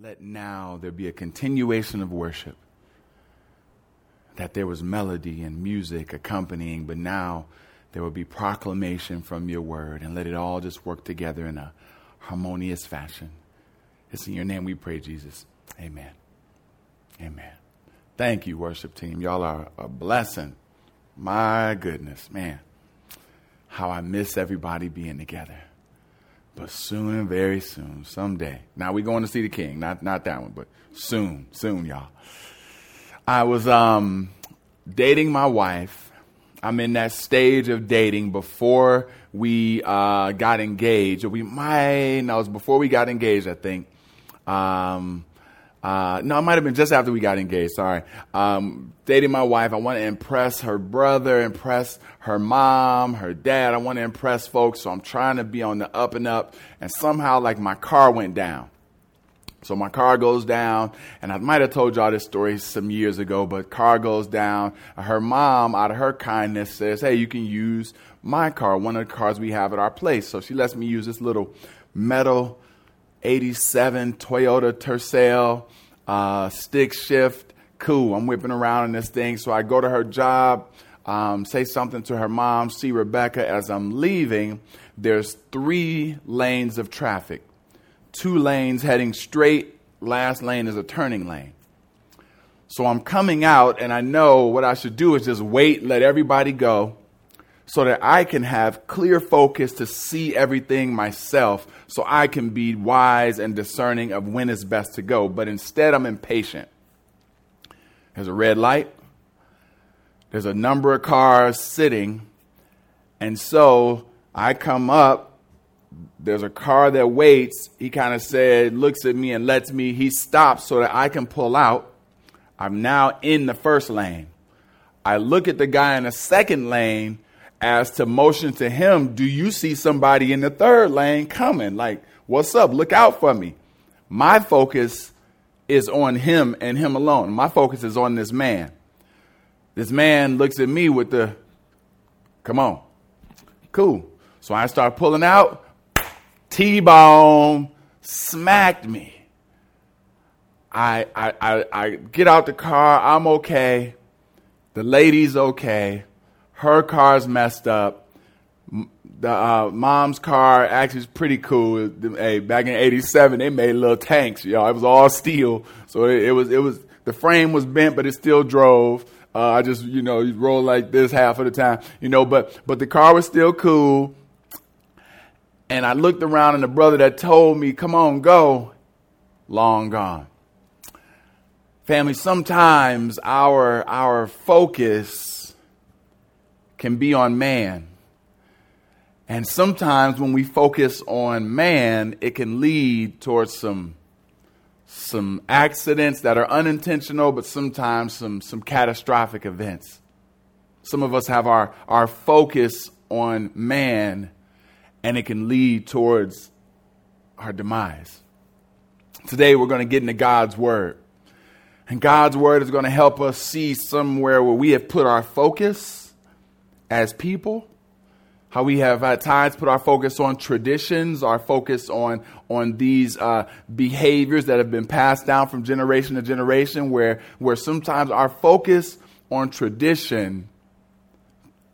Let now there be a continuation of worship. That there was melody and music accompanying, but now there will be proclamation from your word, and let it all just work together in a harmonious fashion. It's in your name we pray, Jesus. Amen. Amen. Thank you, worship team. Y'all are a blessing. My goodness, man. How I miss everybody being together. But soon and very soon, someday. Now we're going to see the king. Not not that one, but soon, soon, y'all. I was um dating my wife. I'm in that stage of dating before we uh, got engaged. We might, no, it was before we got engaged, I think. Um, uh, no, it might have been just after we got engaged. Sorry. Um, dating my wife. I want to impress her brother, impress her mom, her dad. I want to impress folks. So I'm trying to be on the up and up. And somehow, like, my car went down. So my car goes down, and I might have told y'all this story some years ago, but car goes down. Her mom, out of her kindness, says, Hey, you can use my car, one of the cars we have at our place. So she lets me use this little metal 87 Toyota Tercel uh, stick shift. Cool. I'm whipping around in this thing. So I go to her job, um, say something to her mom, see Rebecca. As I'm leaving, there's three lanes of traffic. Two lanes heading straight, last lane is a turning lane. So I'm coming out, and I know what I should do is just wait, let everybody go, so that I can have clear focus to see everything myself so I can be wise and discerning of when it's best to go. But instead, I'm impatient. There's a red light, there's a number of cars sitting, and so I come up. There's a car that waits. He kind of said, looks at me and lets me, he stops so that I can pull out. I'm now in the first lane. I look at the guy in the second lane as to motion to him, do you see somebody in the third lane coming? Like, what's up? Look out for me. My focus is on him and him alone. My focus is on this man. This man looks at me with the, come on, cool. So I start pulling out, T bone smacked me. I, I, I, I get out the car, I'm okay. The lady's okay her car's messed up. The uh, mom's car actually is pretty cool. Hey, back in '87, they made little tanks, y'all. It was all steel, so it, it, was it was the frame was bent, but it still drove. Uh, I just you know roll like this half of the time, you know. But but the car was still cool. And I looked around, and the brother that told me, "Come on, go," long gone. Family, sometimes our our focus can be on man. And sometimes when we focus on man, it can lead towards some some accidents that are unintentional, but sometimes some, some catastrophic events. Some of us have our, our focus on man, and it can lead towards our demise. Today, we're going to get into God's Word. And God's Word is going to help us see somewhere where we have put our focus as people, how we have at times put our focus on traditions, our focus on on these uh, behaviors that have been passed down from generation to generation, where where sometimes our focus on tradition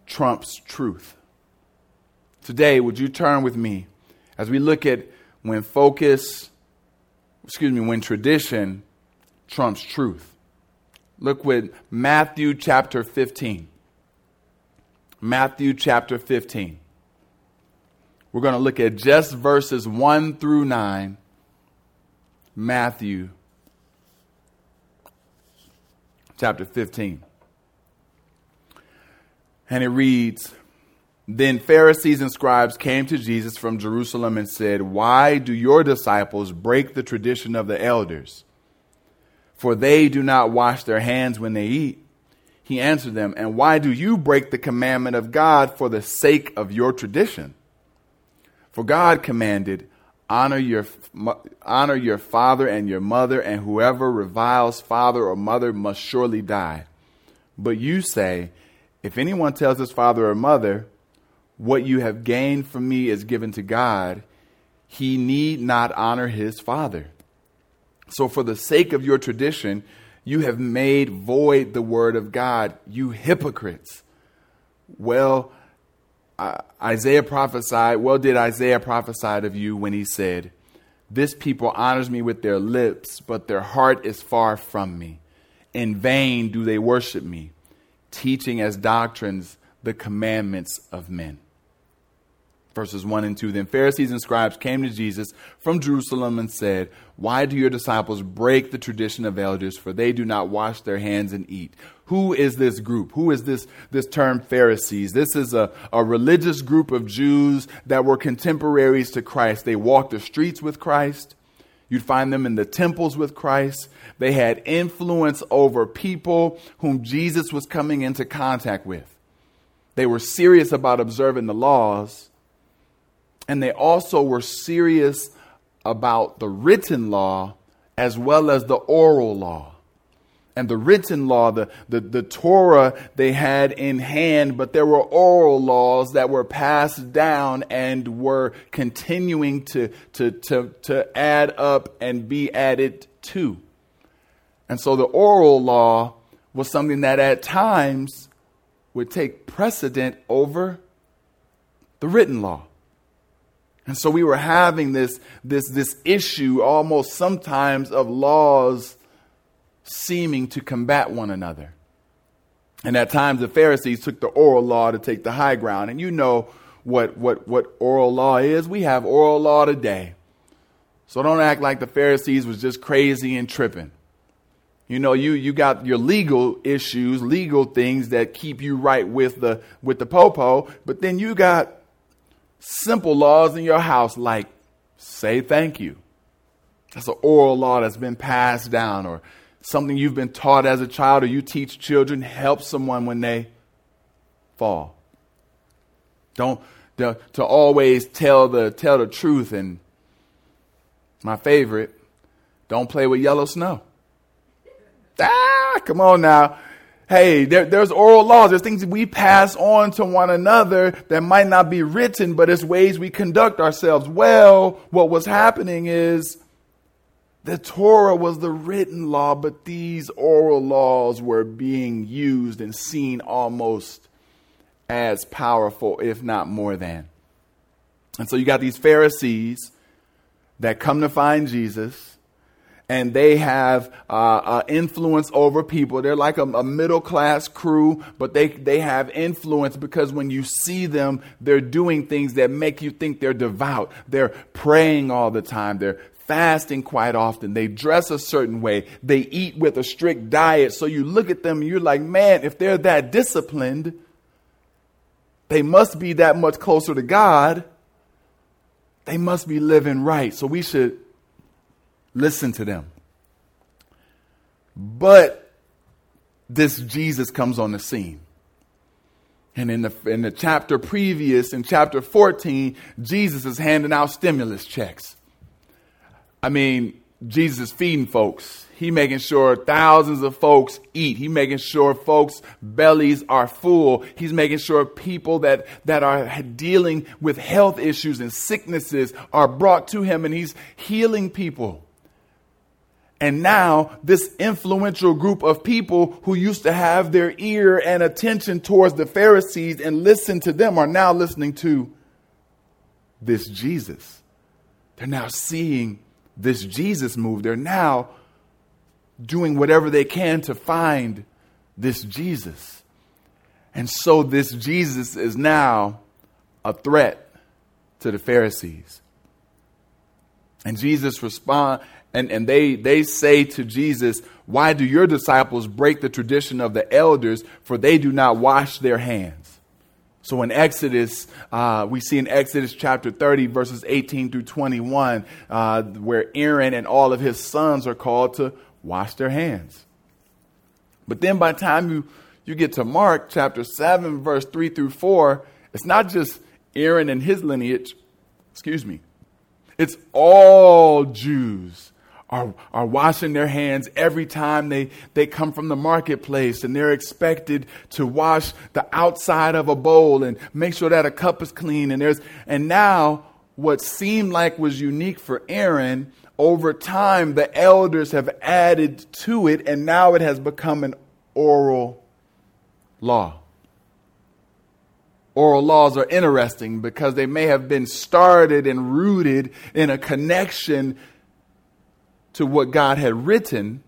trumps truth. Today, would you turn with me as we look at when focus, excuse me, when tradition trumps truth? Look with Matthew chapter 15. Matthew chapter 15. We're going to look at just verses 1 through 9. Matthew chapter 15. And it reads Then Pharisees and scribes came to Jesus from Jerusalem and said, Why do your disciples break the tradition of the elders? For they do not wash their hands when they eat. He answered them, And why do you break the commandment of God for the sake of your tradition? For God commanded, Honor your, honor your father and your mother, and whoever reviles father or mother must surely die. But you say, If anyone tells his father or mother, What you have gained from me is given to God, he need not honor his father. So, for the sake of your tradition, you have made void the word of God, you hypocrites. Well, Isaiah prophesied, well, did Isaiah prophesied of you when he said, This people honors me with their lips, but their heart is far from me. In vain do they worship me, teaching as doctrines the commandments of men verses 1 and 2. Then Pharisees and scribes came to Jesus from Jerusalem and said, Why do your disciples break the tradition of elders, for they do not wash their hands and eat? Who is this group? Who is this, this term Pharisees? This is a, a religious group of Jews that were contemporaries to Christ. They walked the streets with Christ. You'd find them in the temples with Christ. They had influence over people whom Jesus was coming into contact with. They were serious about observing the laws and they also were serious about the written law as well as the oral law. And the written law, the, the, the Torah they had in hand, but there were oral laws that were passed down and were continuing to, to, to, to add up and be added to. And so the oral law was something that at times would take precedent over the written law. And so we were having this, this, this issue almost sometimes of laws seeming to combat one another. And at times the Pharisees took the oral law to take the high ground. And you know what, what, what oral law is. We have oral law today. So don't act like the Pharisees was just crazy and tripping. You know, you, you got your legal issues, legal things that keep you right with the with the popo, but then you got simple laws in your house like say thank you. That's an oral law that's been passed down or something you've been taught as a child or you teach children. Help someone when they fall. Don't to, to always tell the tell the truth and my favorite, don't play with yellow snow. Ah, come on now hey, there, there's oral laws. There's things we pass on to one another that might not be written, but it's ways we conduct ourselves. Well, what was happening is the Torah was the written law, but these oral laws were being used and seen almost as powerful, if not more than. And so you got these Pharisees that come to find Jesus and they have uh, uh, influence over people. They're like a, a, middle class crew, but they, they have influence because when you see them, they're doing things that make you think they're devout. They're praying all the time. They're fasting quite often. They dress a certain way. They eat with a strict diet. So you look at them and you're like, man, if they're that disciplined, they must be that much closer to God. They must be living right. So we should listen to them. But this Jesus comes on the scene. And in the, in the chapter previous, in chapter 14, Jesus is handing out stimulus checks. I mean, Jesus is feeding folks. He making sure thousands of folks eat. He making sure folks' bellies are full. He's making sure people that, that are dealing with health issues and sicknesses are brought to him and he's healing people. And now, this influential group of people who used to have their ear and attention towards the Pharisees and listen to them are now listening to this Jesus. They're now seeing this Jesus move. They're now doing whatever they can to find this Jesus. And so, this Jesus is now a threat to the Pharisees. And Jesus respond and, and they, they say to Jesus, Why do your disciples break the tradition of the elders, for they do not wash their hands? So in Exodus, uh, we see in Exodus chapter 30, verses 18 through 21, uh, where Aaron and all of his sons are called to wash their hands. But then by the time you, you get to Mark chapter 7, verse 3 through 4, it's not just Aaron and his lineage, excuse me, it's all Jews are, are washing their hands every time they, they come from the marketplace and they're expected to wash the outside of a bowl and make sure that a cup is clean and there's and now what seemed like was unique for Aaron over time, the elders have added to it, and now it has become an oral law. Oral laws are interesting because they may have been started and rooted in a connection to what God had written,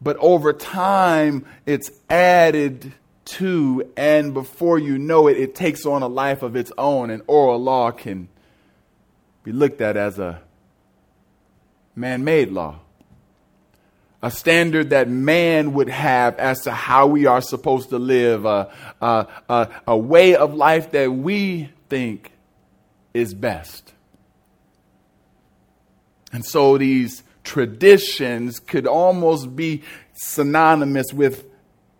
but over time it's added to, and before you know it, it takes on a life of its own, and oral law can be looked at as a man made law. A standard that man would have as to how we are supposed to live, a, a, a, a way of life that we think is best. And so these traditions could almost be synonymous with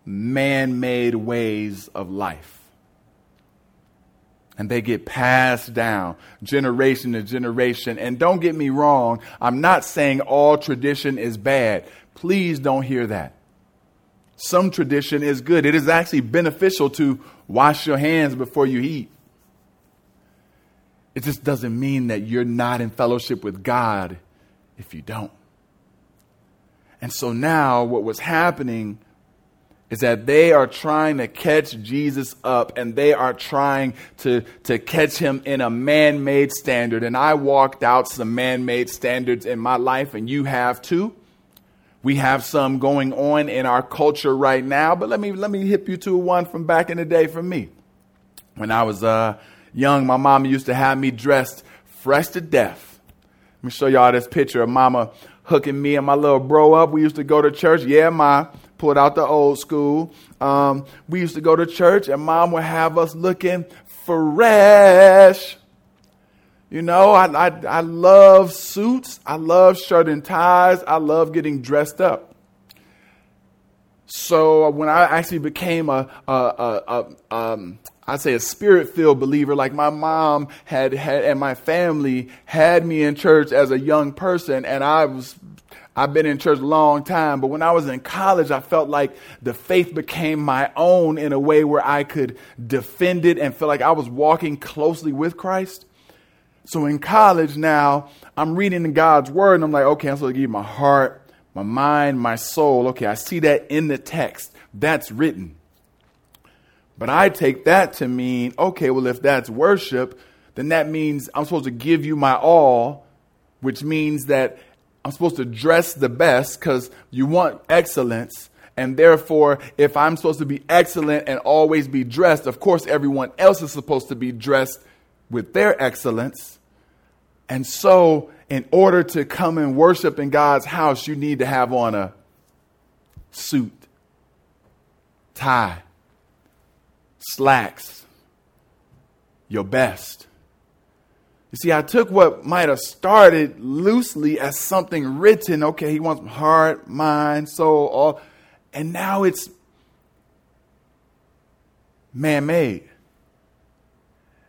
man made ways of life. And they get passed down generation to generation. And don't get me wrong, I'm not saying all tradition is bad. Please don't hear that. Some tradition is good. It is actually beneficial to wash your hands before you eat. It just doesn't mean that you're not in fellowship with God if you don't. And so now what was happening is that they are trying to catch Jesus up and they are trying to, to catch him in a man made standard. And I walked out some man made standards in my life, and you have too. We have some going on in our culture right now, but let me, let me hip you to one from back in the day for me. When I was uh, young, my mama used to have me dressed fresh to death. Let me show y'all this picture of mama hooking me and my little bro up. We used to go to church. Yeah, ma. Pulled out the old school. Um, we used to go to church and mom would have us looking fresh. You know, I, I, I love suits. I love shirt and ties. I love getting dressed up. So when I actually became a, a, a, a um, I'd say a spirit filled believer, like my mom had, had, and my family had me in church as a young person, and I was, I've been in church a long time, but when I was in college, I felt like the faith became my own in a way where I could defend it and feel like I was walking closely with Christ. So in college now, I'm reading God's word, and I'm like, okay, I'm supposed to give my heart, my mind, my soul. Okay, I see that in the text. That's written. But I take that to mean, okay, well, if that's worship, then that means I'm supposed to give you my all, which means that I'm supposed to dress the best because you want excellence. And therefore, if I'm supposed to be excellent and always be dressed, of course, everyone else is supposed to be dressed with their excellence. And so, in order to come and worship in God's house, you need to have on a suit, tie, slacks, your best. You see, I took what might have started loosely as something written. Okay, he wants heart, mind, soul, all, and now it's man made.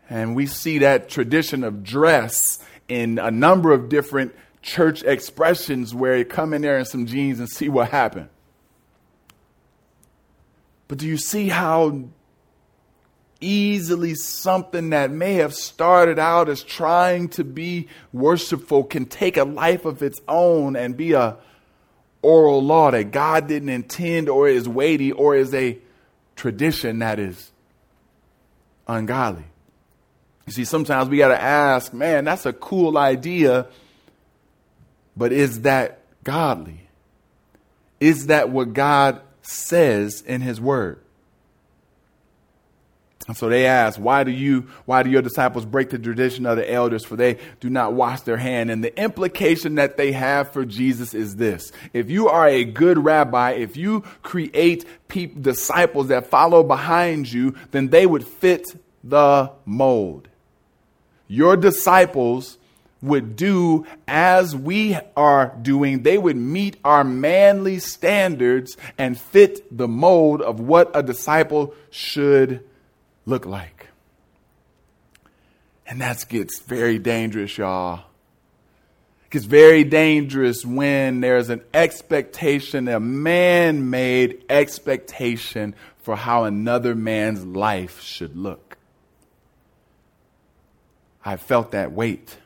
And we see that tradition of dress in a number of different church expressions where you come in there in some jeans and see what happened. But do you see how easily something that may have started out as trying to be worshipful can take a life of its own and be a oral law that God didn't intend or is weighty or is a tradition that is ungodly. You see, sometimes we got to ask, man, that's a cool idea, but is that godly? Is that what God says in His Word? And so they asked, why do you, why do your disciples break the tradition of the elders for they do not wash their hand? And the implication that they have for Jesus is this. If you are a good rabbi, if you create pe- disciples that follow behind you, then they would fit the mold. Your disciples would do as we are doing. They would meet our manly standards and fit the mold of what a disciple should look like. And that gets very dangerous, y'all. It gets very dangerous when there's an expectation, a man made expectation for how another man's life should look. I felt that weight.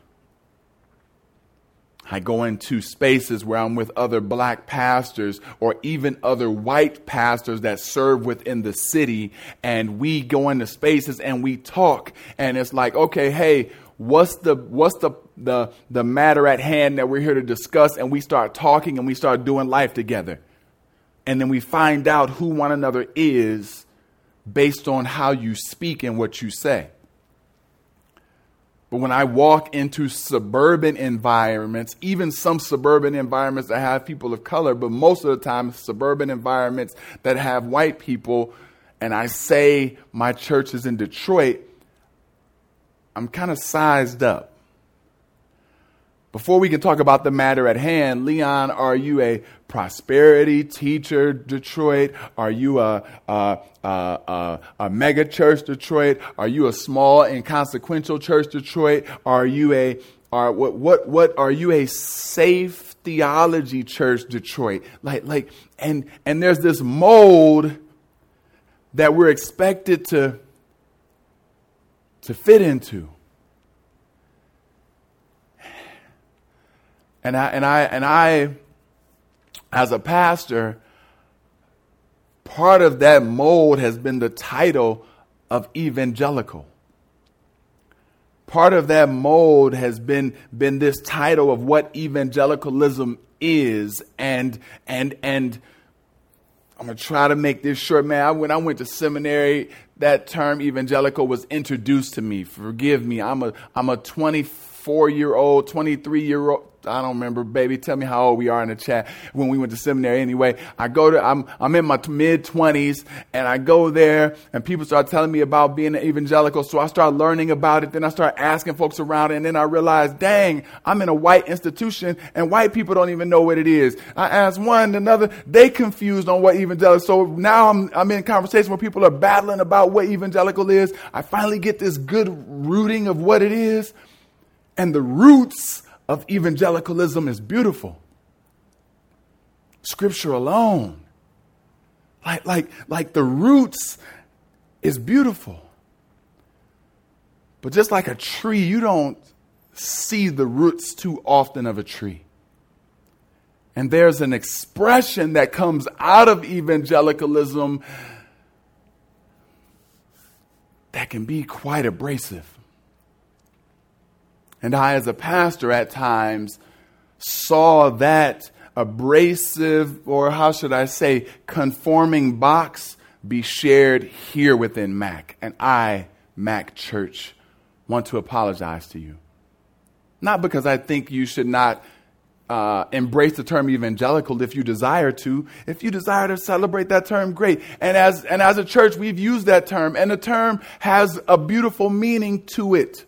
I go into spaces where I'm with other black pastors or even other white pastors that serve within the city. And we go into spaces and we talk. And it's like, okay, hey, what's the, what's the, the, the matter at hand that we're here to discuss? And we start talking and we start doing life together. And then we find out who one another is based on how you speak and what you say. But when I walk into suburban environments, even some suburban environments that have people of color, but most of the time, suburban environments that have white people, and I say my church is in Detroit, I'm kind of sized up. Before we can talk about the matter at hand, Leon, are you a prosperity teacher, Detroit? Are you a, a, a, a, mega church, Detroit? Are you a small inconsequential church, Detroit? Are you a are what what what are you a safe theology church, Detroit? Like like and and there's this mold that we're expected to to fit into. And I, and I, and I, as a pastor, part of that mold has been the title of evangelical. Part of that mold has been, been this title of what evangelicalism is. And, and, and I'm going to try to make this short, man. I, when I went to seminary, that term evangelical was introduced to me. Forgive me. I'm a, I'm a 24 year old, 23 year old, I don't remember, baby. Tell me how old we are in the chat when we went to seminary. Anyway, I go to, I'm, I'm in my mid twenties and I go there and people start telling me about being an evangelical. So I start learning about it. Then I start asking folks around. And then I realize, dang, I'm in a white institution and white people don't even know what it is. I ask one, another, they confused on what evangelical. So now I'm, I'm in conversation where people are battling about what evangelical is. I finally get this good rooting of what it is. And the roots of evangelicalism is beautiful. Scripture alone. Like, like, like the roots is beautiful. But just like a tree, you don't see the roots too often of a tree. And there's an expression that comes out of evangelicalism that can be quite abrasive. And I, as a pastor, at times saw that abrasive, or how should I say, conforming box be shared here within MAC. And I, MAC Church, want to apologize to you. Not because I think you should not uh, embrace the term evangelical if you desire to. If you desire to celebrate that term, great. And as, and as a church, we've used that term, and the term has a beautiful meaning to it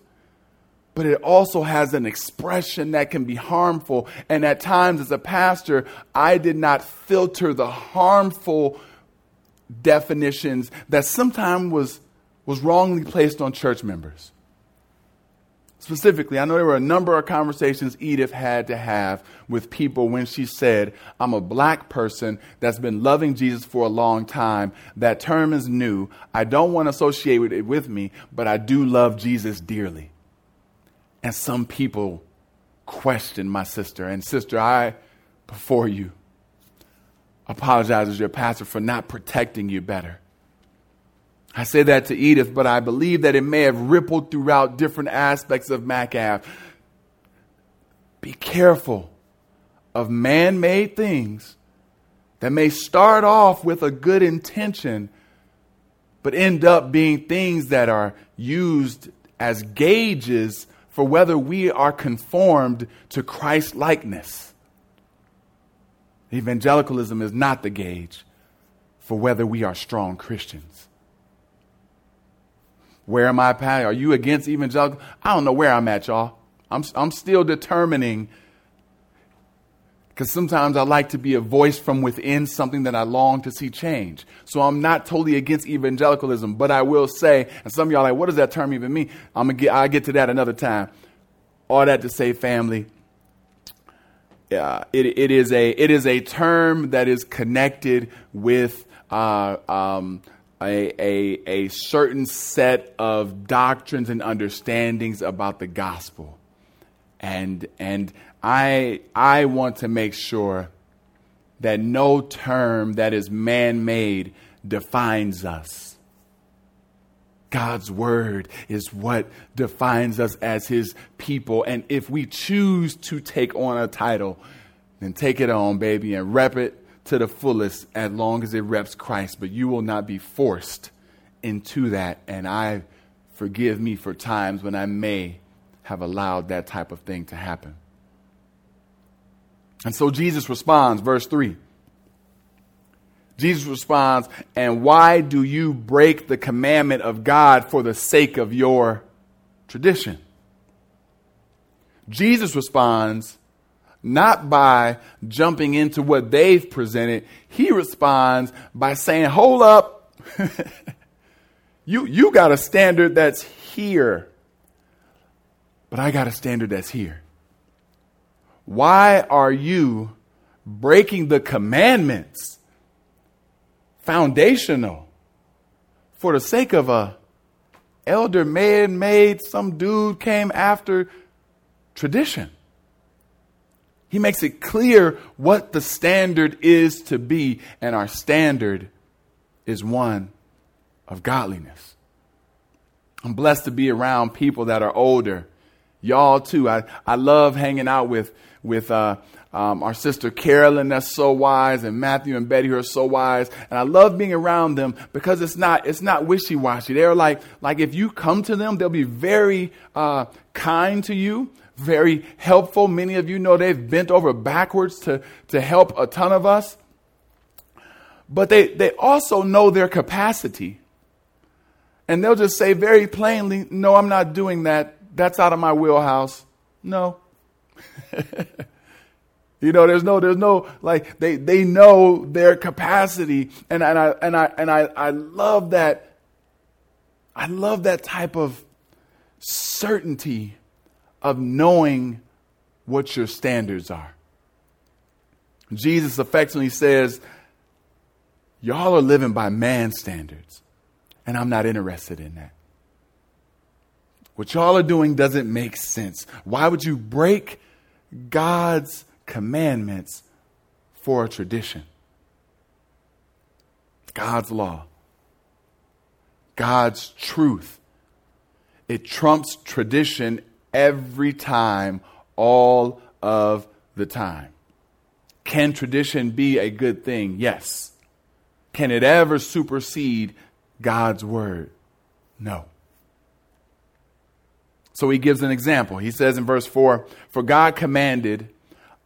but it also has an expression that can be harmful. And at times, as a pastor, I did not filter the harmful definitions that sometimes was, was wrongly placed on church members. Specifically, I know there were a number of conversations Edith had to have with people when she said, I'm a black person that's been loving Jesus for a long time. That term is new. I don't want to associate it with me, but I do love Jesus dearly. And some people question my sister. And sister, I, before you, apologize as your pastor for not protecting you better. I say that to Edith, but I believe that it may have rippled throughout different aspects of MacAv. Be careful of man made things that may start off with a good intention, but end up being things that are used as gauges for whether we are conformed to Christ likeness. Evangelicalism is not the gauge for whether we are strong Christians. Where am I, Pat? Are you against evangelical? I don't know where I'm at, y'all. I'm, I'm still determining because sometimes I like to be a voice from within something that I long to see change. So I'm not totally against evangelicalism, but I will say, and some of y'all are like, what does that term even mean? I'm gonna get, I'll get to that another time. All that to say, family, uh, it, it, is a, it is a term that is connected with uh, um, a, a, a certain set of doctrines and understandings about the gospel. And, and I, I want to make sure that no term that is man made defines us. God's word is what defines us as his people. And if we choose to take on a title, then take it on, baby, and rep it to the fullest as long as it reps Christ. But you will not be forced into that. And I forgive me for times when I may have allowed that type of thing to happen. And so Jesus responds, verse 3. Jesus responds, And why do you break the commandment of God for the sake of your tradition? Jesus responds, not by jumping into what they've presented. He responds by saying, Hold up. you, you got a standard that's here, but I got a standard that's here. Why are you breaking the commandments? Foundational for the sake of a elder man made some dude came after tradition. He makes it clear what the standard is to be, and our standard is one of godliness. I'm blessed to be around people that are older. Y'all too. I, I love hanging out with, with uh, um, our sister Carolyn, that's so wise, and Matthew and Betty, who are so wise. And I love being around them because it's not, it's not wishy washy. They're like, like if you come to them, they'll be very uh, kind to you very helpful. Many of you know they've bent over backwards to, to help a ton of us. But they, they also know their capacity. And they'll just say very plainly, No, I'm not doing that. That's out of my wheelhouse. No. you know, there's no, there's no, like, they, they know their capacity. And, and, I, and, I, and I, I love that. I love that type of certainty of knowing what your standards are. Jesus affectionately says, Y'all are living by man's standards, and I'm not interested in that. What y'all are doing doesn't make sense. Why would you break God's commandments for a tradition? God's law, God's truth. It trumps tradition every time, all of the time. Can tradition be a good thing? Yes. Can it ever supersede God's word? No. So he gives an example. He says in verse 4 For God commanded,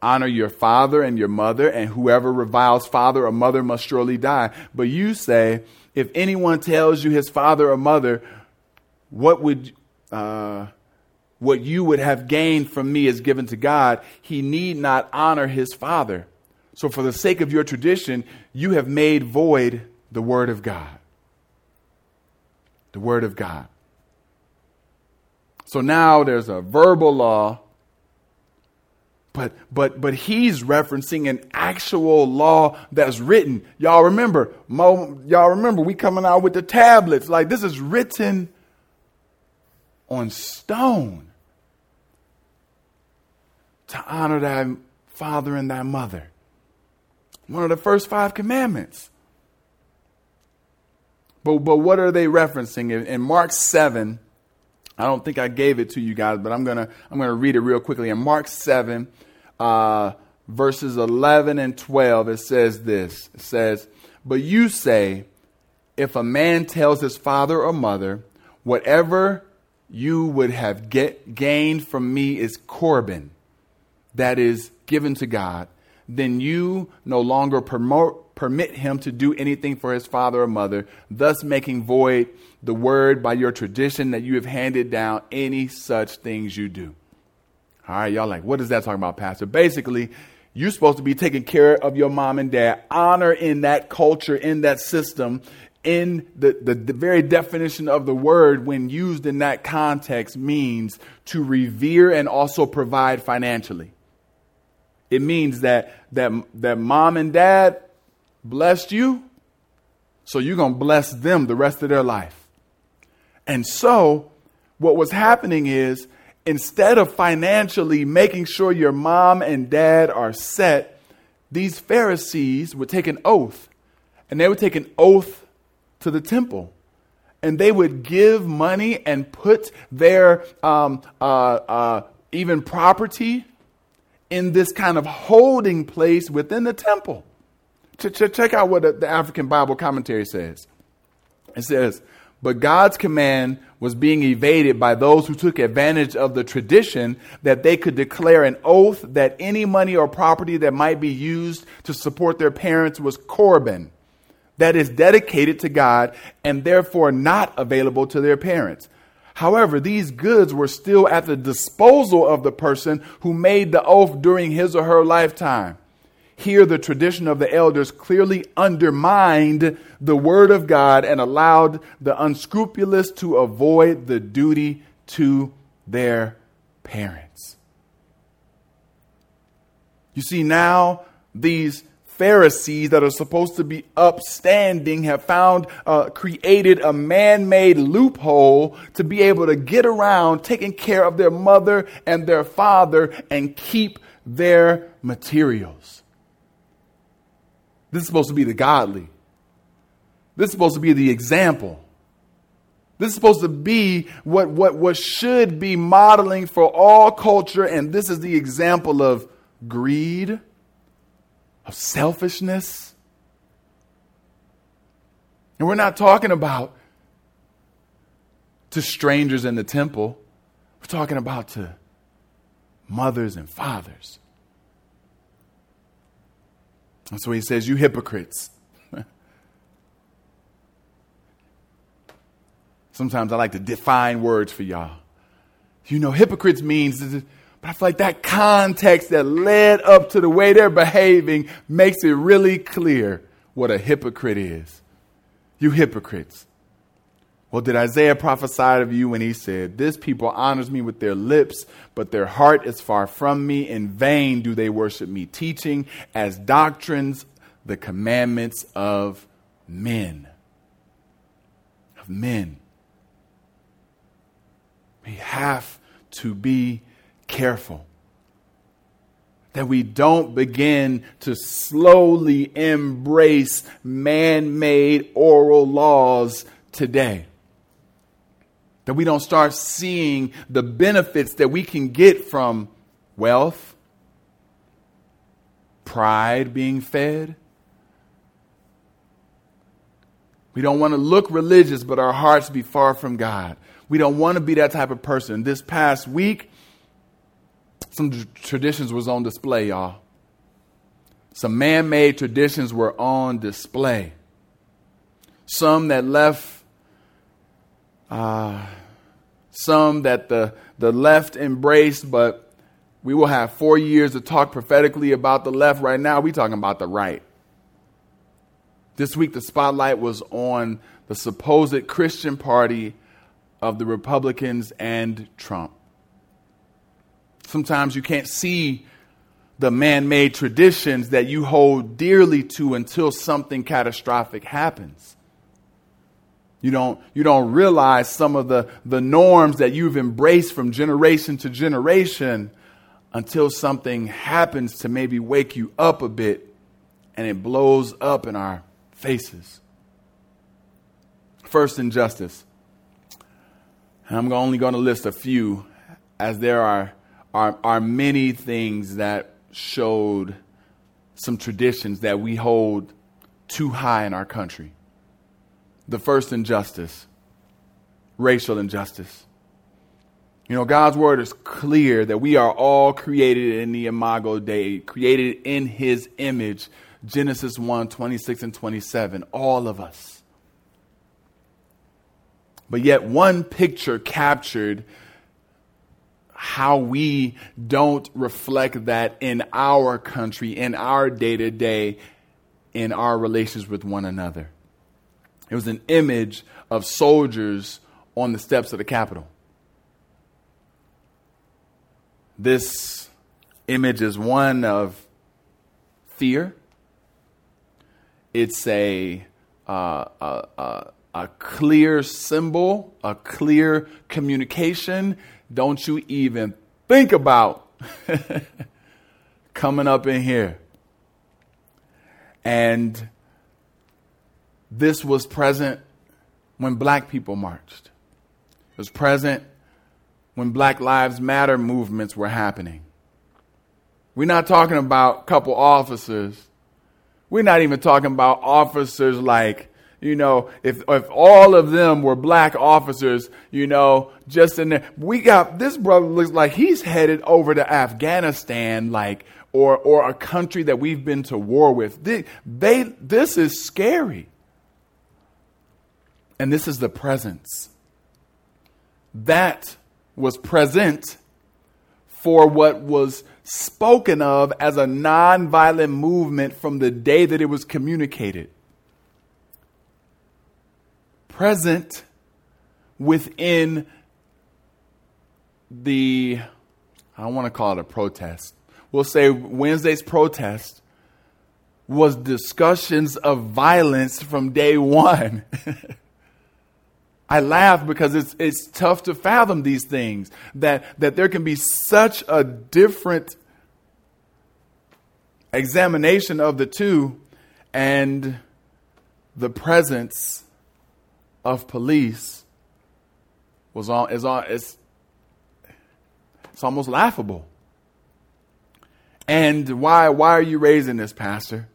Honor your father and your mother, and whoever reviles father or mother must surely die. But you say, If anyone tells you his father or mother, what would, uh, what you would have gained from me is given to God, he need not honor his father. So, for the sake of your tradition, you have made void the word of God. The word of God. So now there's a verbal law, but but but he's referencing an actual law that's written. Y'all remember? Mo, y'all remember we coming out with the tablets like this is written on stone to honor thy father and thy mother. One of the first five commandments. But, but what are they referencing? In, in Mark 7, I don't think I gave it to you guys, but I'm to I'm gonna read it real quickly. In Mark 7, uh, verses 11 and 12, it says this It says, But you say, if a man tells his father or mother, whatever you would have get, gained from me is Corban that is given to God, then you no longer promote, permit him to do anything for his father or mother, thus making void the word by your tradition that you have handed down any such things you do. All right, y'all like, what is that talking about, Pastor? Basically, you're supposed to be taking care of your mom and dad. Honor in that culture, in that system, in the, the, the, very definition of the word, when used in that context, means to revere and also provide financially. It means that, that, that mom and dad blessed you, so you're going to bless them the rest of their life. And so, what was happening is, instead of financially making sure your mom and dad are set, these Pharisees would take an oath, and they would take an oath to the temple. And they would give money and put their um, uh, uh, even property in this kind of holding place within the temple. Check out what the African Bible commentary says. It says, But God's command was being evaded by those who took advantage of the tradition that they could declare an oath that any money or property that might be used to support their parents was Corban, that is dedicated to God and therefore not available to their parents. However, these goods were still at the disposal of the person who made the oath during his or her lifetime. Here, the tradition of the elders clearly undermined the word of God and allowed the unscrupulous to avoid the duty to their parents. You see, now these Pharisees that are supposed to be upstanding have found, uh, created a man made loophole to be able to get around taking care of their mother and their father and keep their materials. This is supposed to be the godly. This is supposed to be the example. This is supposed to be what, what, what should be modeling for all culture, and this is the example of greed of selfishness. And we're not talking about to strangers in the temple, we're talking about to mothers and fathers. And so he says, You hypocrites. Sometimes I like to define words for y'all. You know, hypocrites means but I feel like that context that led up to the way they're behaving makes it really clear what a hypocrite is. You hypocrites. Well, did Isaiah prophesy of you when he said, This people honors me with their lips, but their heart is far from me. In vain do they worship me, teaching as doctrines the commandments of men. Of men. We have to be careful that we don't begin to slowly embrace man made oral laws today. That we don't start seeing the benefits that we can get from wealth, pride being fed. We don't want to look religious, but our hearts be far from God. We don't want to be that type of person. This past week, some traditions was on display, y'all. Some man made traditions were on display. Some that left, uh, some that the, the left embraced, but we will have four years to talk prophetically about the left. Right now, we talking about the right. This week, the spotlight was on the supposed Christian party of the Republicans and Trump. Sometimes you can't see the man made traditions that you hold dearly to until something catastrophic happens. You don't, you don't realize some of the, the norms that you've embraced from generation to generation until something happens to maybe wake you up a bit and it blows up in our faces. First, injustice. And I'm only going to list a few, as there are are, are many things that showed some traditions that we hold too high in our country. The first injustice, racial injustice. You know, God's word is clear that we are all created in the imago Dei, created in his image. Genesis 1 26 and 27, all of us. But yet, one picture captured how we don't reflect that in our country, in our day to day, in our relations with one another. It was an image of soldiers on the steps of the Capitol. This image is one of fear. It's a, uh, uh, uh, a clear symbol, a clear communication, don't you even think about coming up in here. And this was present when black people marched. It was present when Black Lives Matter movements were happening. We're not talking about a couple officers. We're not even talking about officers like, you know, if, if all of them were black officers, you know, just in there. We got, this brother looks like he's headed over to Afghanistan, like, or, or a country that we've been to war with. They, they, this is scary. And this is the presence. That was present for what was spoken of as a nonviolent movement from the day that it was communicated. Present within the, I don't want to call it a protest. We'll say Wednesday's protest was discussions of violence from day one. I laugh because it's, it's tough to fathom these things, that, that there can be such a different examination of the two and the presence of police was on is on it's it's almost laughable. And why why are you raising this, Pastor?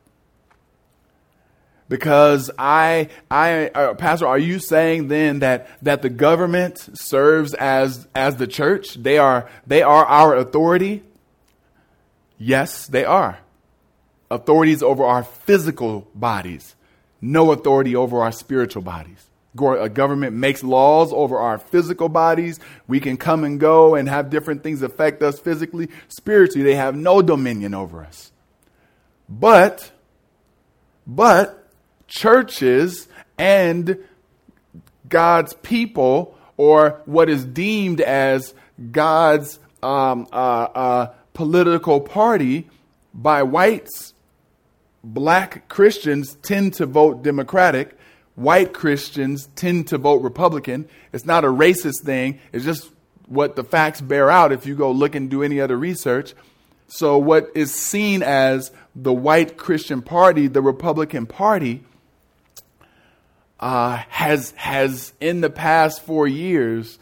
Because I, I, uh, Pastor, are you saying then that, that the government serves as, as the church? They are, they are our authority? Yes, they are. Authorities over our physical bodies, no authority over our spiritual bodies. A government makes laws over our physical bodies. We can come and go and have different things affect us physically. Spiritually, they have no dominion over us. But, but, churches and God's people, or what is deemed as God's um, uh, uh, political party by whites, black Christians tend to vote Democratic. White Christians tend to vote Republican. It's not a racist thing. It's just what the facts bear out if you go look and do any other research. So, what is seen as the white Christian party, the Republican Party, uh, has has in the past four years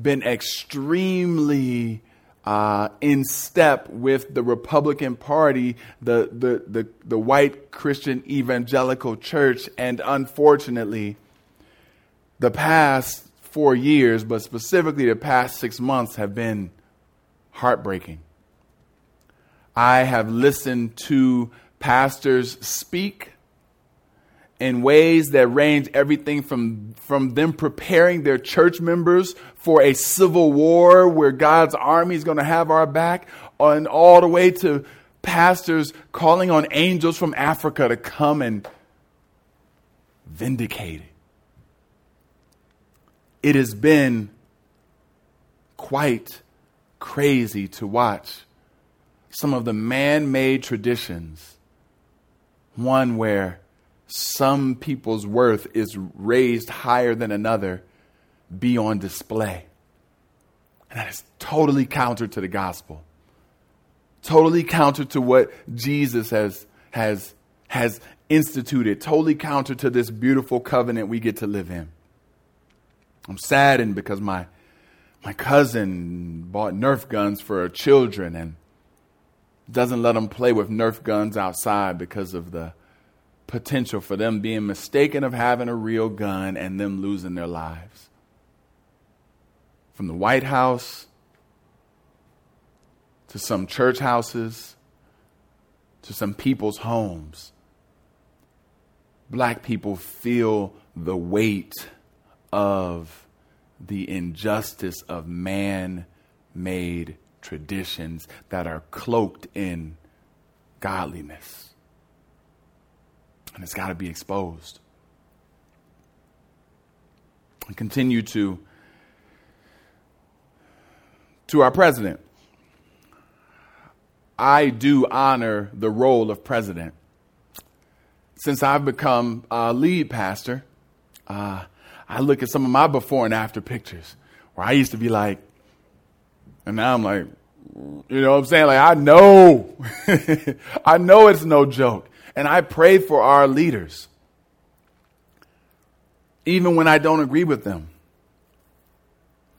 been extremely uh, in step with the Republican Party, the, the the the white Christian evangelical church, and unfortunately, the past four years, but specifically the past six months, have been heartbreaking. I have listened to pastors speak in ways that range everything from, from them preparing their church members for a civil war where God's army is going to have our back, and all the way to pastors calling on angels from Africa to come and vindicate it. It has been quite crazy to watch some of the man made traditions. One where some people's worth is raised higher than another be on display. And that is totally counter to the gospel. Totally counter to what Jesus has, has, has instituted. Totally counter to this beautiful covenant we get to live in. I'm saddened because my, my cousin bought Nerf guns for her children and doesn't let them play with Nerf guns outside because of the potential for them being mistaken of having a real gun and them losing their lives. From the White House to some church houses to some people's homes, black people feel the weight of the injustice of man made traditions that are cloaked in godliness and it's got to be exposed. And continue to to our president. I do honor the role of president. Since I've become a lead pastor, uh, I look at some of my before and after pictures where I used to be like, and now I'm like, you know what I'm saying? Like, I know, I know it's no joke. And I pray for our leaders, even when I don't agree with them.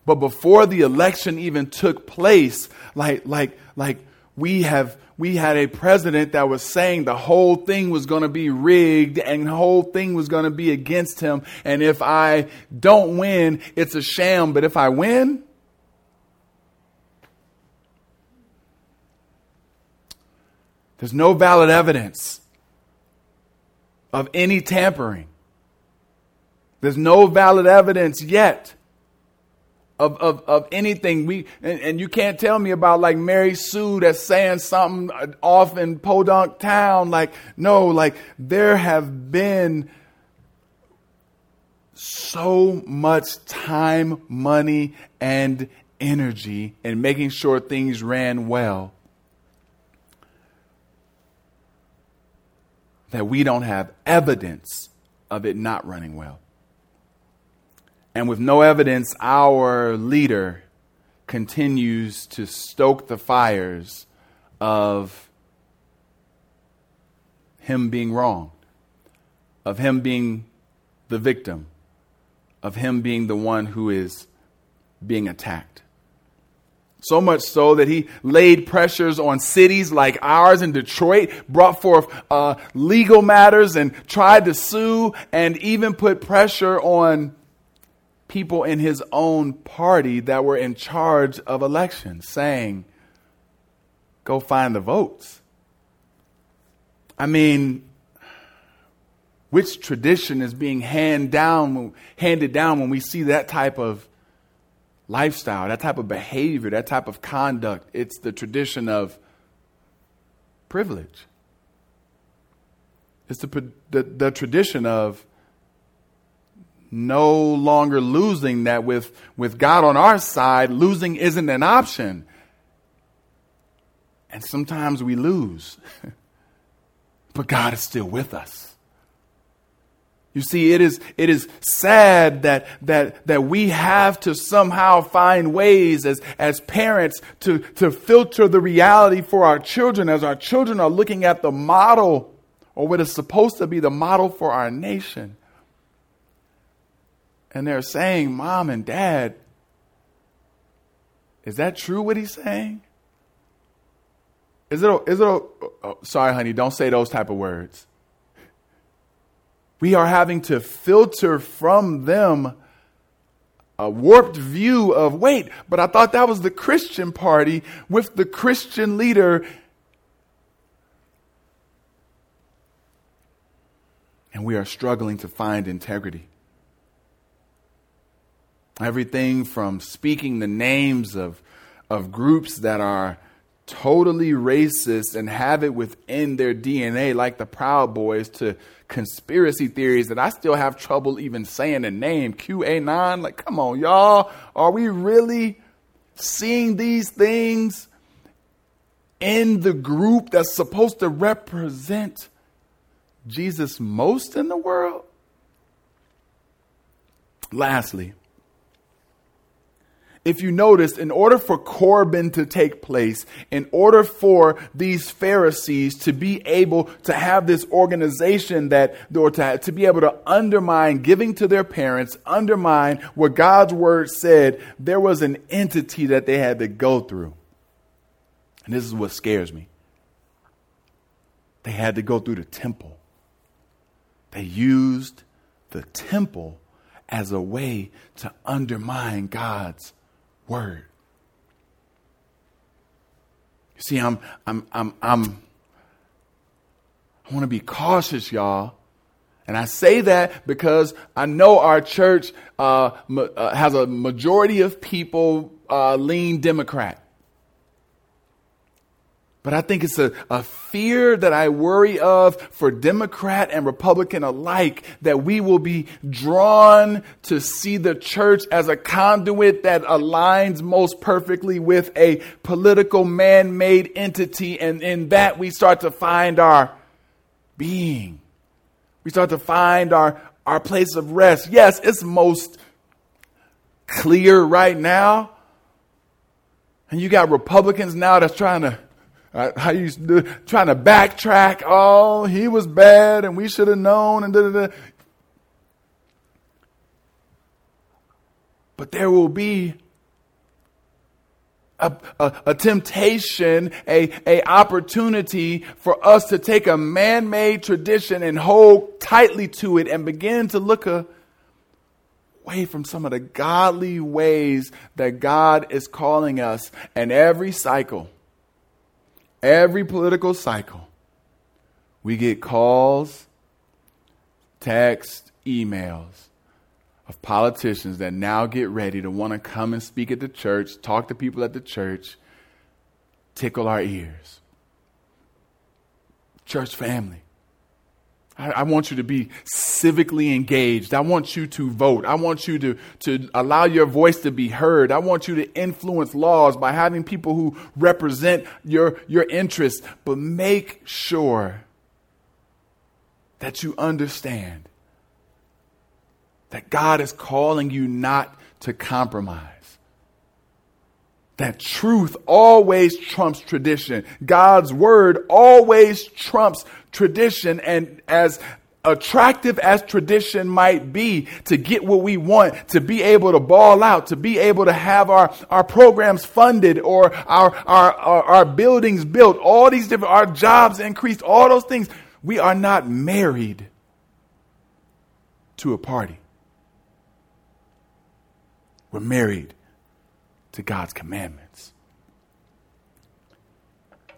But before the election even took place, like, like, like, we have we had a president that was saying the whole thing was going to be rigged and the whole thing was going to be against him. And if i don't win it's a sham. But if i win there's no valid evidence of any tampering there's no valid evidence yet of, of, of anything. We and, and, you can't tell me about like Mary Sue that's saying something off in Podunk town. Like, no, like there have been so much time, money, and energy in making sure things ran well that we don't have evidence of it not running well. And with no evidence, our leader continues to stoke the fires of him being wrong, of him being the victim, of him being the one who is being attacked. So much so that he laid pressures on cities like ours in Detroit, brought forth uh, legal matters and tried to sue, and even put pressure on people in his own party that were in charge of elections saying, go find the votes. I mean, which tradition is being hand down, handed down when we see that type of lifestyle, that type of behavior, that type of conduct? It's the tradition of privilege. It's the, the, the tradition of no longer losing that with, with God on our side, losing isn't an option. And sometimes we lose, but God is still with us. You see, it is, it is sad that, that, that we have to somehow find ways as, as parents to, to filter the reality for our children as our children are looking at the model or what is supposed to be the model for our nation and they're saying, Mom and Dad, is that true what he's saying? Is it, a, is it, a, oh, sorry, honey, don't say those type of words. We are having to filter from them a warped view of, wait, but I thought that was the Christian party with the Christian leader. And we are struggling to find integrity. Everything from speaking the names of, of groups that are totally racist and have it within their DNA, like the Proud Boys, to conspiracy theories that I still have trouble even saying the name QAnon. Like, come on, y'all. Are we really seeing these things in the group that's supposed to represent Jesus most in the world? Lastly, if you notice, in order for Corban to take place, in order for these Pharisees to be able to have this organization that, or to, to be able to undermine giving to their parents, undermine what God's word said, there was an entity that they had to go through. And this is what scares me. They had to go through the temple. They used the temple as a way to undermine God's word. You see, I'm, I'm, I'm, I'm, I want to be cautious, y'all. And I say that because I know our church uh, ma- uh, has a majority of people uh, lean Democrat. But I think it's a, a fear that I worry of for Democrat and Republican alike that we will be drawn to see the church as a conduit that aligns most perfectly with a political man made entity. And in that we start to find our being. We start to find our our place of rest. Yes, it's most clear right now. And you got Republicans now that's trying to, how you do, trying to backtrack. Oh, he was bad and we should have known and da da da. But there will be a, a, a, temptation, a, a opportunity for us to take a man-made tradition and hold tightly to it and begin to look away from some of the godly ways that God is calling us. And every cycle, every political cycle, we get calls, texts, emails of politicians that now get ready to want to come and speak at the church, talk to people at the church, tickle our ears. Church family. I, want you to be civically engaged. I want you to vote. I want you to, to allow your voice to be heard. I want you to influence laws by having people who represent your, your interests. But make sure that you understand that God is calling you not to compromise. That truth always trumps tradition. God's word always trumps tradition. And as attractive as tradition might be to get what we want, to be able to ball out, to be able to have our, our programs funded or our, our, our, our buildings built, all these different, our jobs increased, all those things, we are not married to a party. We're married to God's commandments.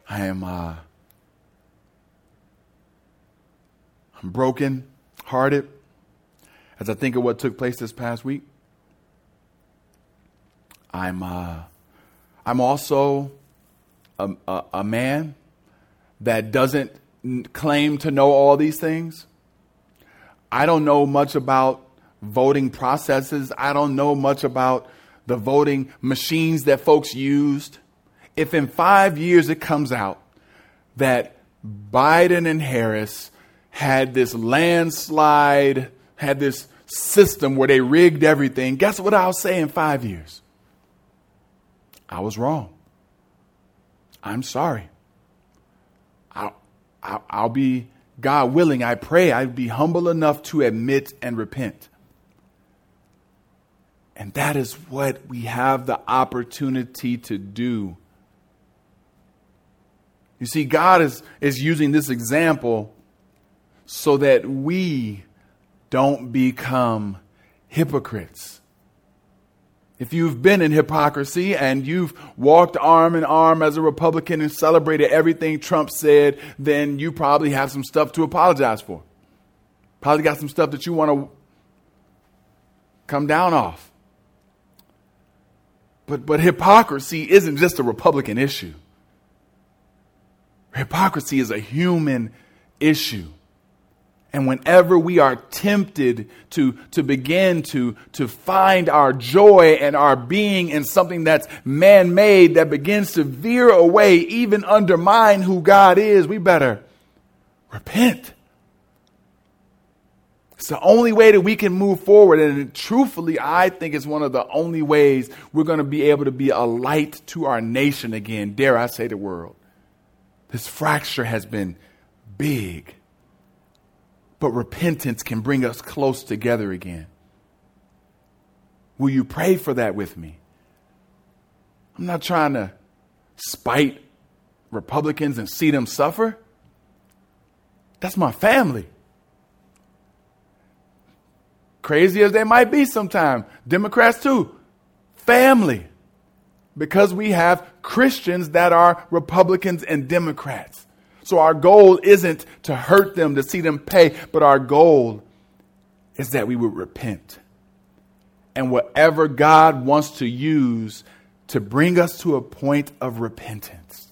I am uh, I'm broken hearted as I think of what took place this past week. I'm uh, I'm also a, a, a man that doesn't claim to know all these things. I don't know much about voting processes. I don't know much about the voting machines that folks used. If in five years it comes out that Biden and Harris had this landslide, had this system where they rigged everything, guess what I'll say in five years? I was wrong. I'm sorry. I'll, I'll, I'll be, God willing, I pray I'd be humble enough to admit and repent. And that is what we have the opportunity to do. You see, God is, is using this example so that we don't become hypocrites. If you've been in hypocrisy and you've walked arm in arm as a Republican and celebrated everything Trump said, then you probably have some stuff to apologize for. Probably got some stuff that you want to come down off. But, but hypocrisy isn't just a Republican issue. Hypocrisy is a human issue. And whenever we are tempted to, to begin to, to find our joy and our being in something that's man made that begins to veer away, even undermine who God is, we better repent. It's the only way that we can move forward. And truthfully, I think it's one of the only ways we're going to be able to be a light to our nation again, dare I say the world. This fracture has been big, but repentance can bring us close together again. Will you pray for that with me? I'm not trying to spite Republicans and see them suffer. That's my family crazy as they might be sometimes. Democrats too. Family. Because we have Christians that are Republicans and Democrats. So our goal isn't to hurt them, to see them pay, but our goal is that we would repent. And whatever God wants to use to bring us to a point of repentance,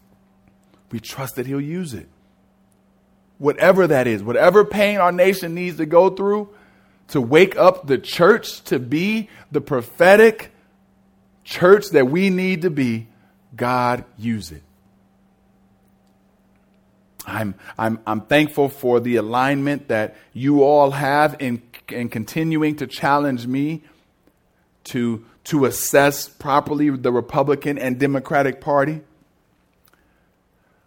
we trust that He'll use it. Whatever that is, whatever pain our nation needs to go through, to wake up the church to be the prophetic church that we need to be, God use it. I'm, I'm, I'm thankful for the alignment that you all have in, in continuing to challenge me to, to assess properly the Republican and Democratic Party.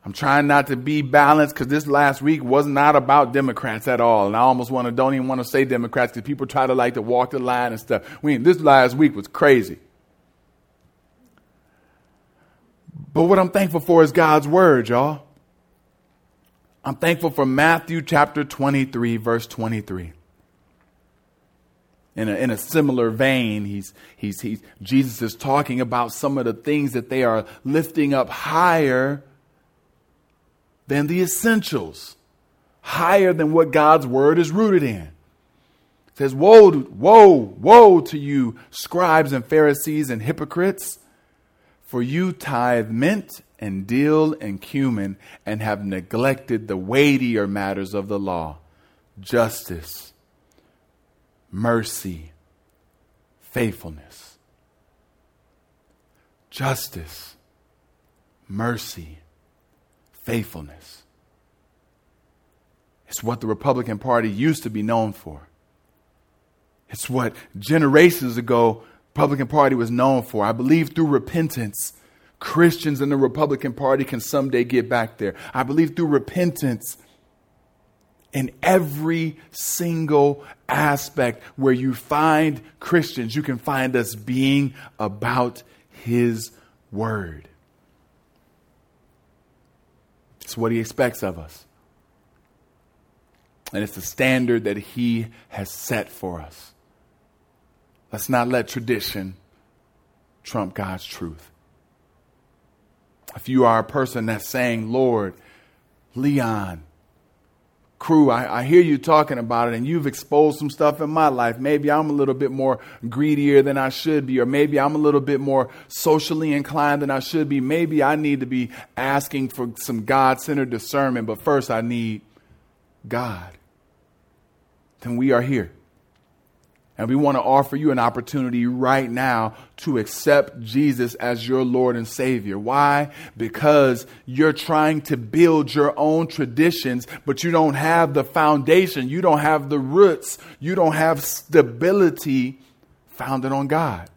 I'm trying not to be balanced because this last week was not about Democrats at all. And I almost want to, don't even want to say Democrats because people try to like to walk the line and stuff. We, this last week was crazy. But what I'm thankful for is God's word, y'all. I'm thankful for Matthew chapter 23, verse 23. In a, in a similar vein, he's, he's, he's, Jesus is talking about some of the things that they are lifting up higher than the essentials, higher than what God's word is rooted in. It says, Woe, woe, woe to you, scribes and Pharisees and hypocrites, for you tithe mint and dill and cumin and have neglected the weightier matters of the law justice, mercy, faithfulness. Justice, mercy, faithfulness. It's what the Republican Party used to be known for. It's what generations ago Republican Party was known for. I believe through repentance, Christians in the Republican Party can someday get back there. I believe through repentance, in every single aspect where you find Christians, you can find us being about His Word. What he expects of us. And it's the standard that he has set for us. Let's not let tradition trump God's truth. If you are a person that's saying, Lord, Leon, crew, I, I, hear you talking about it and you've exposed some stuff in my life. Maybe I'm a little bit more greedier than I should be, or maybe I'm a little bit more socially inclined than I should be. Maybe I need to be asking for some God centered discernment, but first I need God. Then we are here. And we want to offer you an opportunity right now to accept Jesus as your Lord and Savior. Why? Because you're trying to build your own traditions, but you don't have the foundation. You don't have the roots. You don't have stability founded on God.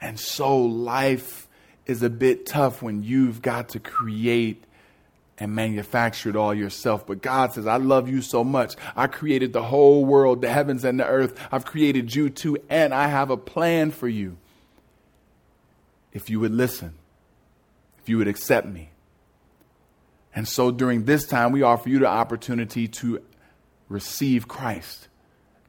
And so life is a bit tough when you've got to create and manufacture it all yourself. But God says, I love you so much. I created the whole world, the heavens and the earth. I've created you too, and I have a plan for you. If you would listen, if you would accept me. And so during this time, we offer you the opportunity to receive Christ.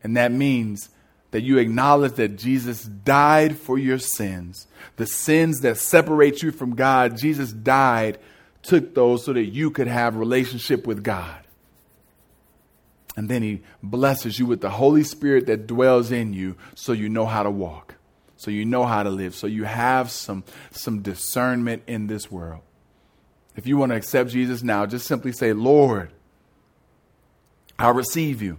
And that means that you acknowledge that Jesus died for your sins, the sins that separate you from God. Jesus died took those so that you could have relationship with God. And then he blesses you with the Holy Spirit that dwells in you so you know how to walk, so you know how to live, so you have some, some discernment in this world. If you want to accept Jesus now, just simply say, Lord, I'll receive you.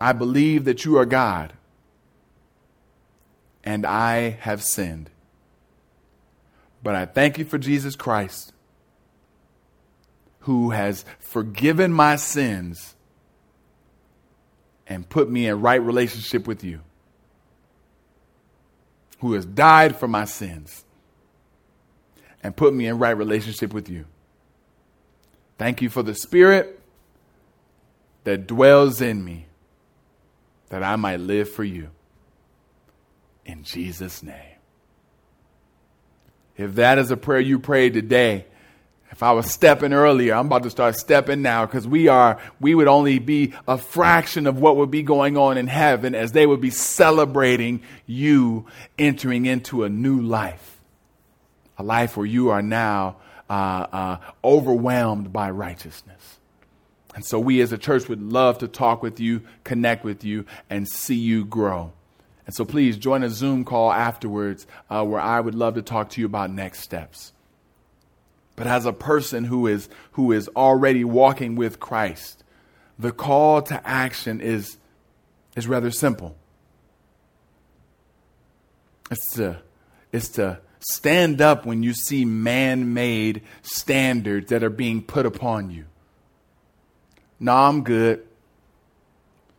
I believe that you are God, and I have sinned. But I thank you for Jesus Christ, who has forgiven my sins and put me in right relationship with you, who has died for my sins and put me in right relationship with you. Thank you for the Spirit that dwells in me that I might live for you. In Jesus' name. If that is a prayer you prayed today, if I was stepping earlier, I'm about to start stepping now because we are, we would only be a fraction of what would be going on in heaven as they would be celebrating you entering into a new life. A life where you are now uh, uh, overwhelmed by righteousness. And so we as a church would love to talk with you, connect with you, and see you grow. And so please join a Zoom call afterwards uh, where I would love to talk to you about next steps. But as a person who is, who is already walking with Christ, the call to action is, is rather simple. It's to, it's to Stand up when you see man made standards that are being put upon you. No, I'm good.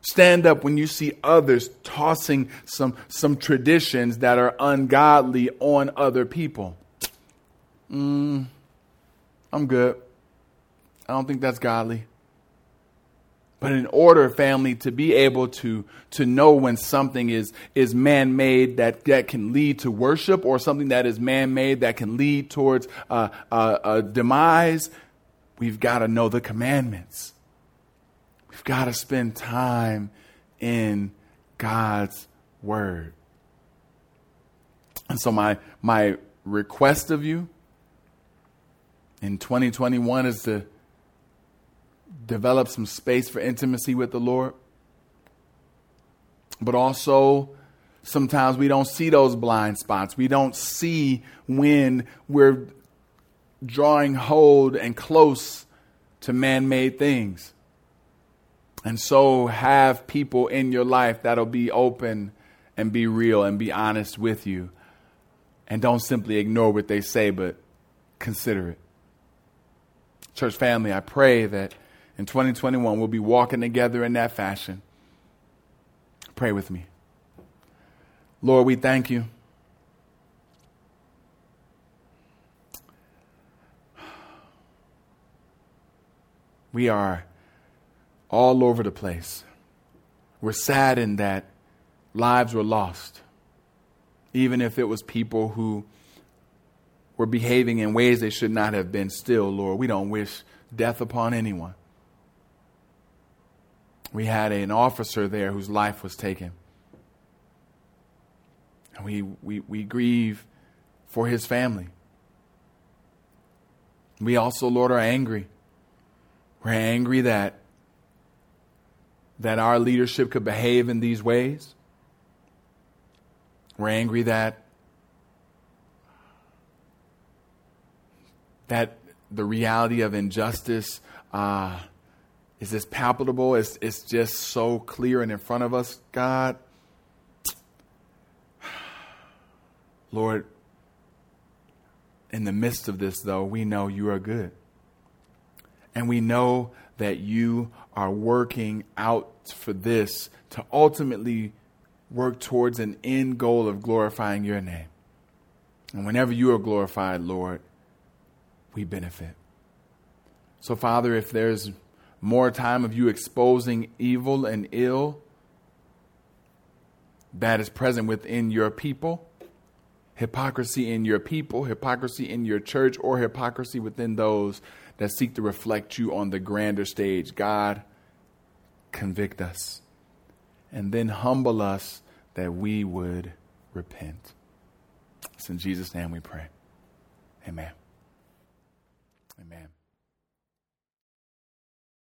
Stand up when you see others tossing some, some traditions that are ungodly on other people. Mm, I'm good. I don't think that's godly. But in order, family, to be able to, to know when something is, is man made that, that can lead to worship or something that is man made that can lead towards uh, uh, a demise, we've got to know the commandments. We've got to spend time in God's Word. And so, my, my request of you in 2021 is to develop some space for intimacy with the Lord. But also, sometimes we don't see those blind spots. We don't see when we're drawing hold and close to man made things. And so, have people in your life that'll be open and be real and be honest with you. And don't simply ignore what they say, but consider it. Church family, I pray that in 2021 we'll be walking together in that fashion. Pray with me. Lord, we thank you. We are all over the place. We're saddened that lives were lost, even if it was people who were behaving in ways they should not have been still, Lord. We don't wish death upon anyone we had an officer there whose life was taken. And we, we, we grieve for his family. We also, Lord, are angry. We're angry that, that our leadership could behave in these ways. We're angry that that the reality of injustice uh, is this palpable? It's, it's just so clear and in front of us, God. Lord, in the midst of this, though, we know you are good. And we know that you are working out for this to ultimately work towards an end goal of glorifying your name. And whenever you are glorified, Lord, we benefit. So, Father, if there's more time of you exposing evil and ill that is present within your people, hypocrisy in your people, hypocrisy in your church, or hypocrisy within those that seek to reflect you on the grander stage. God, convict us and then humble us that we would repent. It's in Jesus' name we pray. Amen. Amen.